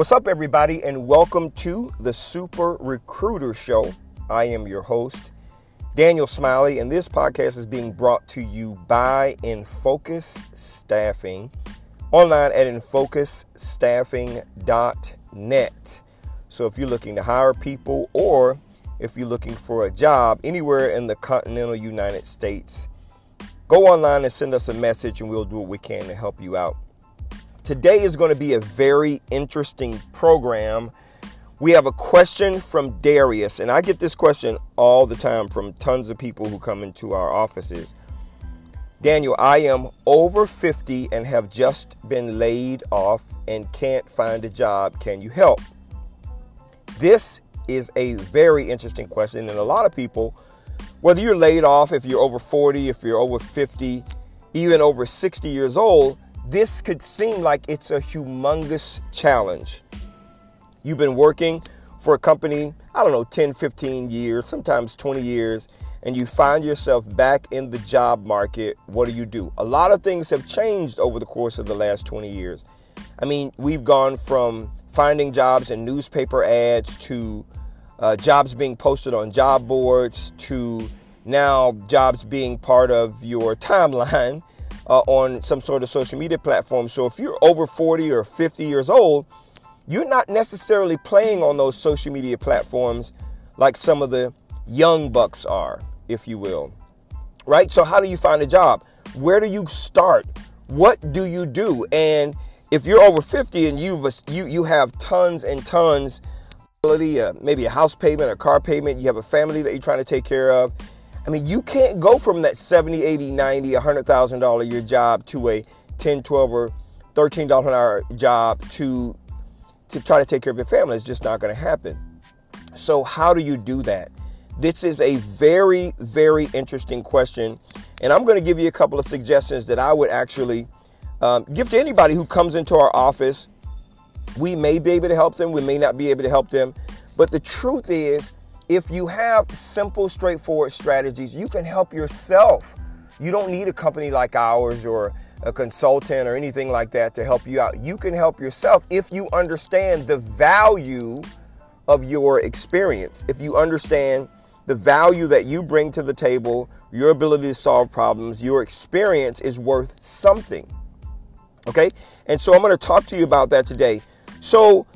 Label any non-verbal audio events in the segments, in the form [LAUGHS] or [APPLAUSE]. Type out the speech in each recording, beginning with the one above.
What's up, everybody, and welcome to the Super Recruiter Show. I am your host, Daniel Smiley, and this podcast is being brought to you by Infocus Staffing, online at infocusstaffing.net. So if you're looking to hire people or if you're looking for a job anywhere in the continental United States, go online and send us a message, and we'll do what we can to help you out. Today is going to be a very interesting program. We have a question from Darius, and I get this question all the time from tons of people who come into our offices. Daniel, I am over 50 and have just been laid off and can't find a job. Can you help? This is a very interesting question, and a lot of people, whether you're laid off, if you're over 40, if you're over 50, even over 60 years old, this could seem like it's a humongous challenge. You've been working for a company, I don't know, 10, 15 years, sometimes 20 years, and you find yourself back in the job market. What do you do? A lot of things have changed over the course of the last 20 years. I mean, we've gone from finding jobs in newspaper ads to uh, jobs being posted on job boards to now jobs being part of your [LAUGHS] timeline uh, on some sort of social media platform. So if you're over 40 or 50 years old, you're not necessarily playing on those social media platforms like some of the young bucks are, if you will. Right? So how do you find a job? Where do you start? What do you do? And if you're over 50 and you've you you have tons and tons uh, maybe a house payment, a car payment, you have a family that you're trying to take care of, I mean, you can't go from that 70, 80, 90, $100,000 a year job to a 10, 12, or $13 an hour job to, to try to take care of your family. It's just not going to happen. So, how do you do that? This is a very, very interesting question. And I'm going to give you a couple of suggestions that I would actually um, give to anybody who comes into our office. We may be able to help them, we may not be able to help them. But the truth is, if you have simple, straightforward strategies, you can help yourself. You don't need a company like ours or a consultant or anything like that to help you out. You can help yourself if you understand the value of your experience. If you understand the value that you bring to the table, your ability to solve problems, your experience is worth something. Okay? And so I'm going to talk to you about that today. So,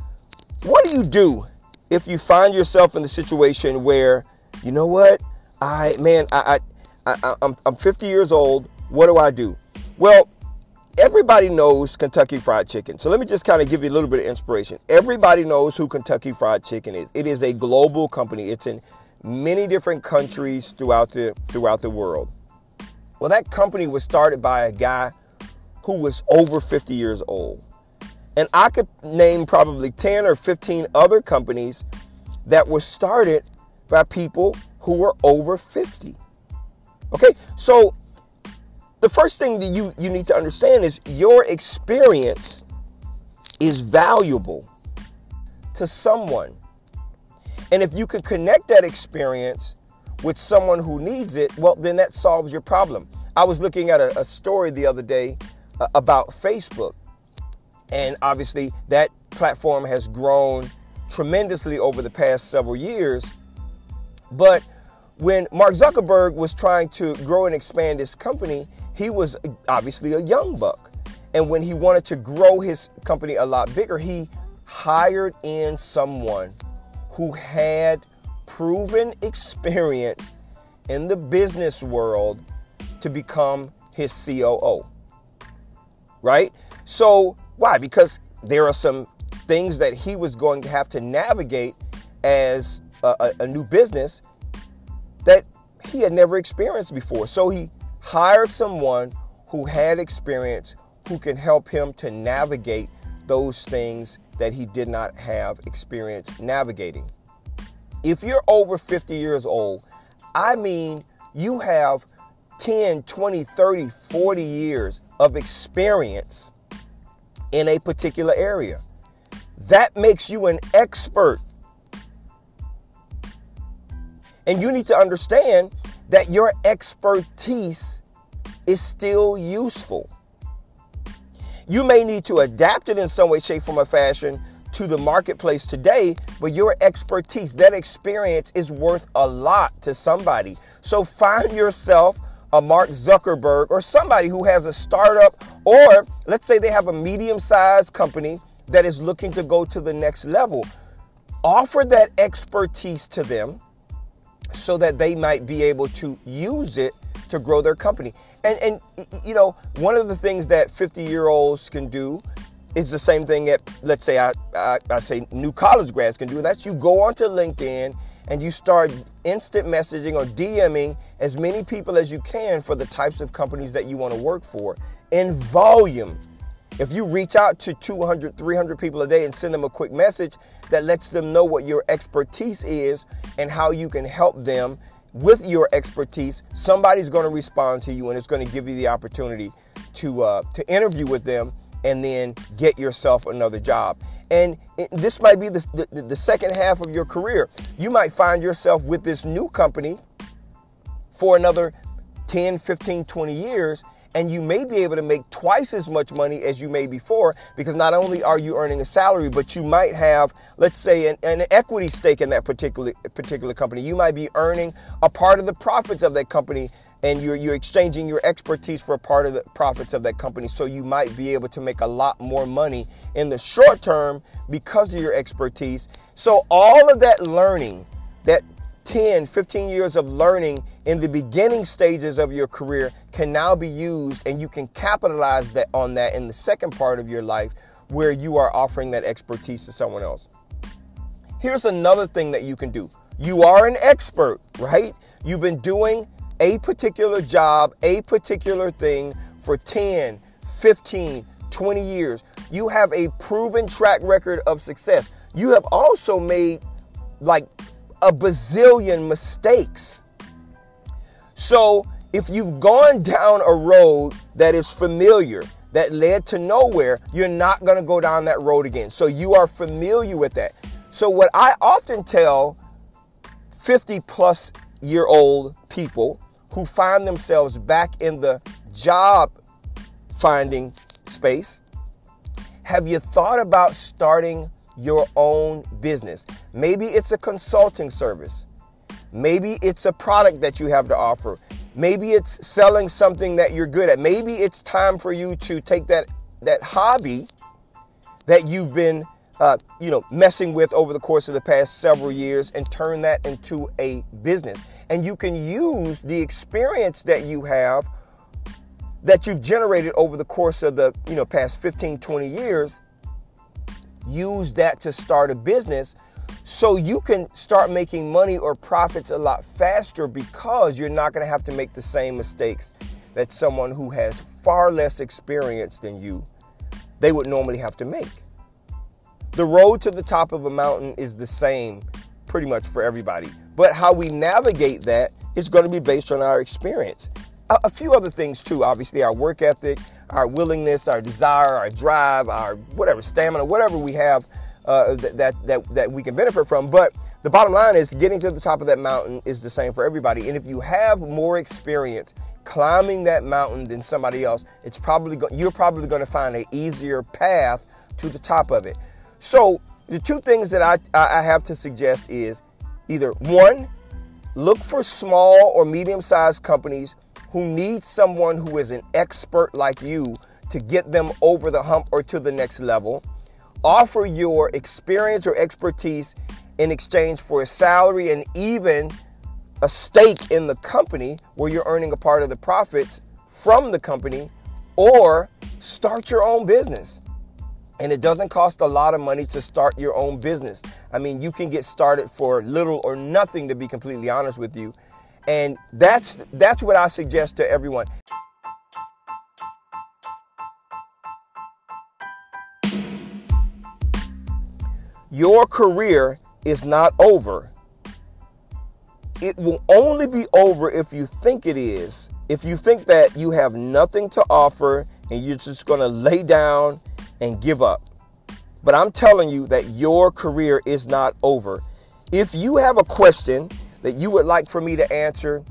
what do you do if you find yourself in the situation where, you know what, I man, I, I, I I'm, I'm 50 years old. What do I do? Well, everybody knows Kentucky Fried Chicken. So let me just kind of give you a little bit of inspiration. Everybody knows who Kentucky Fried Chicken is. It is a global company. It's in many different countries throughout the throughout the world. Well, that company was started by a guy who was over 50 years old. And I could name probably 10 or 15 other companies that were started by people who were over 50. Okay, so the first thing that you, you need to understand is your experience is valuable to someone. And if you can connect that experience with someone who needs it, well, then that solves your problem. I was looking at a, a story the other day uh, about Facebook and obviously, that platform has grown tremendously over the past several years. But when Mark Zuckerberg was trying to grow and expand his company, he was obviously a young buck. And when he wanted to grow his company a lot bigger, he hired in someone who had proven experience in the business world to become his COO. Right? So why? Because there are some things that he was going to have to navigate as a, a, a new business that he had never experienced before. So he hired someone who had experience who can help him to navigate those things that he did not have experience navigating. If you're over 50 years old, I mean, you have 10, 20, 30, 40 years of experience in a particular area. That makes you an expert. And you need to understand that your expertise is still useful. You may need to adapt it in some way, shape, form, or fashion to the marketplace today, but your expertise, that experience is worth a lot to somebody. So find yourself a Mark Zuckerberg or somebody who has a startup, or let's say they have a medium sized company that is looking to go to the next level. Offer that expertise to them so that they might be able to use it to grow their company. And, and you know, one of the things that 50 year olds can do is the same thing that, let's say, I, I, I say new college grads can do. That's you go onto LinkedIn and you start instant messaging or DMing as many people as you can for the types of companies that you want to work for in volume. If you reach out to 200, 300 people a day and send them a quick message that lets them know what your expertise is and how you can help them with your expertise, somebody's going to respond to you and it's going to give you the opportunity to uh, to interview with them and then get yourself another job. And this might be the, the, the second half of your career. You might find yourself with this new company for another 10, 15, 20 years, and you may be able to make twice as much money as you made before because not only are you earning a salary, but you might have, let's say, an, an, equity stake in that particular particular company. You might be earning a part of the profits of that company and you're, you're exchanging your expertise for a part of the profits of that company. So you might be able to make a lot more money in the short term because of your expertise. So all of that learning, that 10, 15 years of learning in the beginning stages of your career can now be used and you can capitalize that on that in the second part of your life where you are offering that expertise to someone else. Here's another thing that you can do. You are an expert, right? You've been doing a particular job, a particular thing for 10, 15, 20 years. You have a proven track record of success. You have also made like a bazillion mistakes. So, if you've gone down a road that is familiar, that led to nowhere, you're not going to go down that road again. So, you are familiar with that. So, what I often tell 50 plus year old people who find themselves back in the job finding space? Have you thought about starting your own business? Maybe it's a consulting service. Maybe it's a product that you have to offer. Maybe it's selling something that you're good at. Maybe it's time for you to take that that hobby that you've been uh, you know messing with over the course of the past several years and turn that into a business and you can use the experience that you have that you've generated over the course of the you know past 15 20 years use that to start a business so you can start making money or profits a lot faster because you're not going to have to make the same mistakes that someone who has far less experience than you they would normally have to make the road to the top of a mountain is the same pretty much for everybody but how we navigate that is going to be based on our experience. A, a few other things too, obviously, our work ethic, our willingness, our desire, our drive, our whatever stamina, whatever we have uh, that, that that we can benefit from. But the bottom line is getting to the top of that mountain is the same for everybody. And if you have more experience climbing that mountain than somebody else, it's probably go- you're probably going to find an easier path to the top of it. So the two things that I, I have to suggest is either one, look for small or medium sized companies who need someone who is an expert like you to get them over the hump or to the next level. Offer your experience or expertise in exchange for a salary and even a stake in the company where you're earning a part of the profits from the company, or start your own business. And it doesn't cost a lot of money to start your own business. I mean, you can get started for little or nothing to be completely honest with you. And that's that's what I suggest to everyone. Your career is not over. It will only be over if you think it is. If you think that you have nothing to offer and you're just going to lay down and give up. But I'm telling you that your career is not over. If you have a question that you would like for me to answer,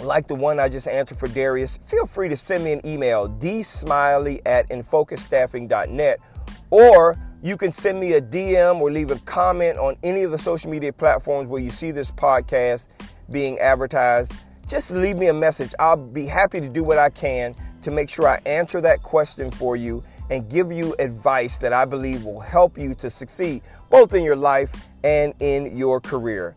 like the one I just answered for Darius, feel free to send me an email, dsmiley at infocusstaffing.net, or You can send me a DM or leave a comment on any of the social media platforms where you see this podcast being advertised. Just leave me a message. I'll be happy to do what I can to make sure I answer that question for you and give you advice that I believe will help you to succeed both in your life and in your career.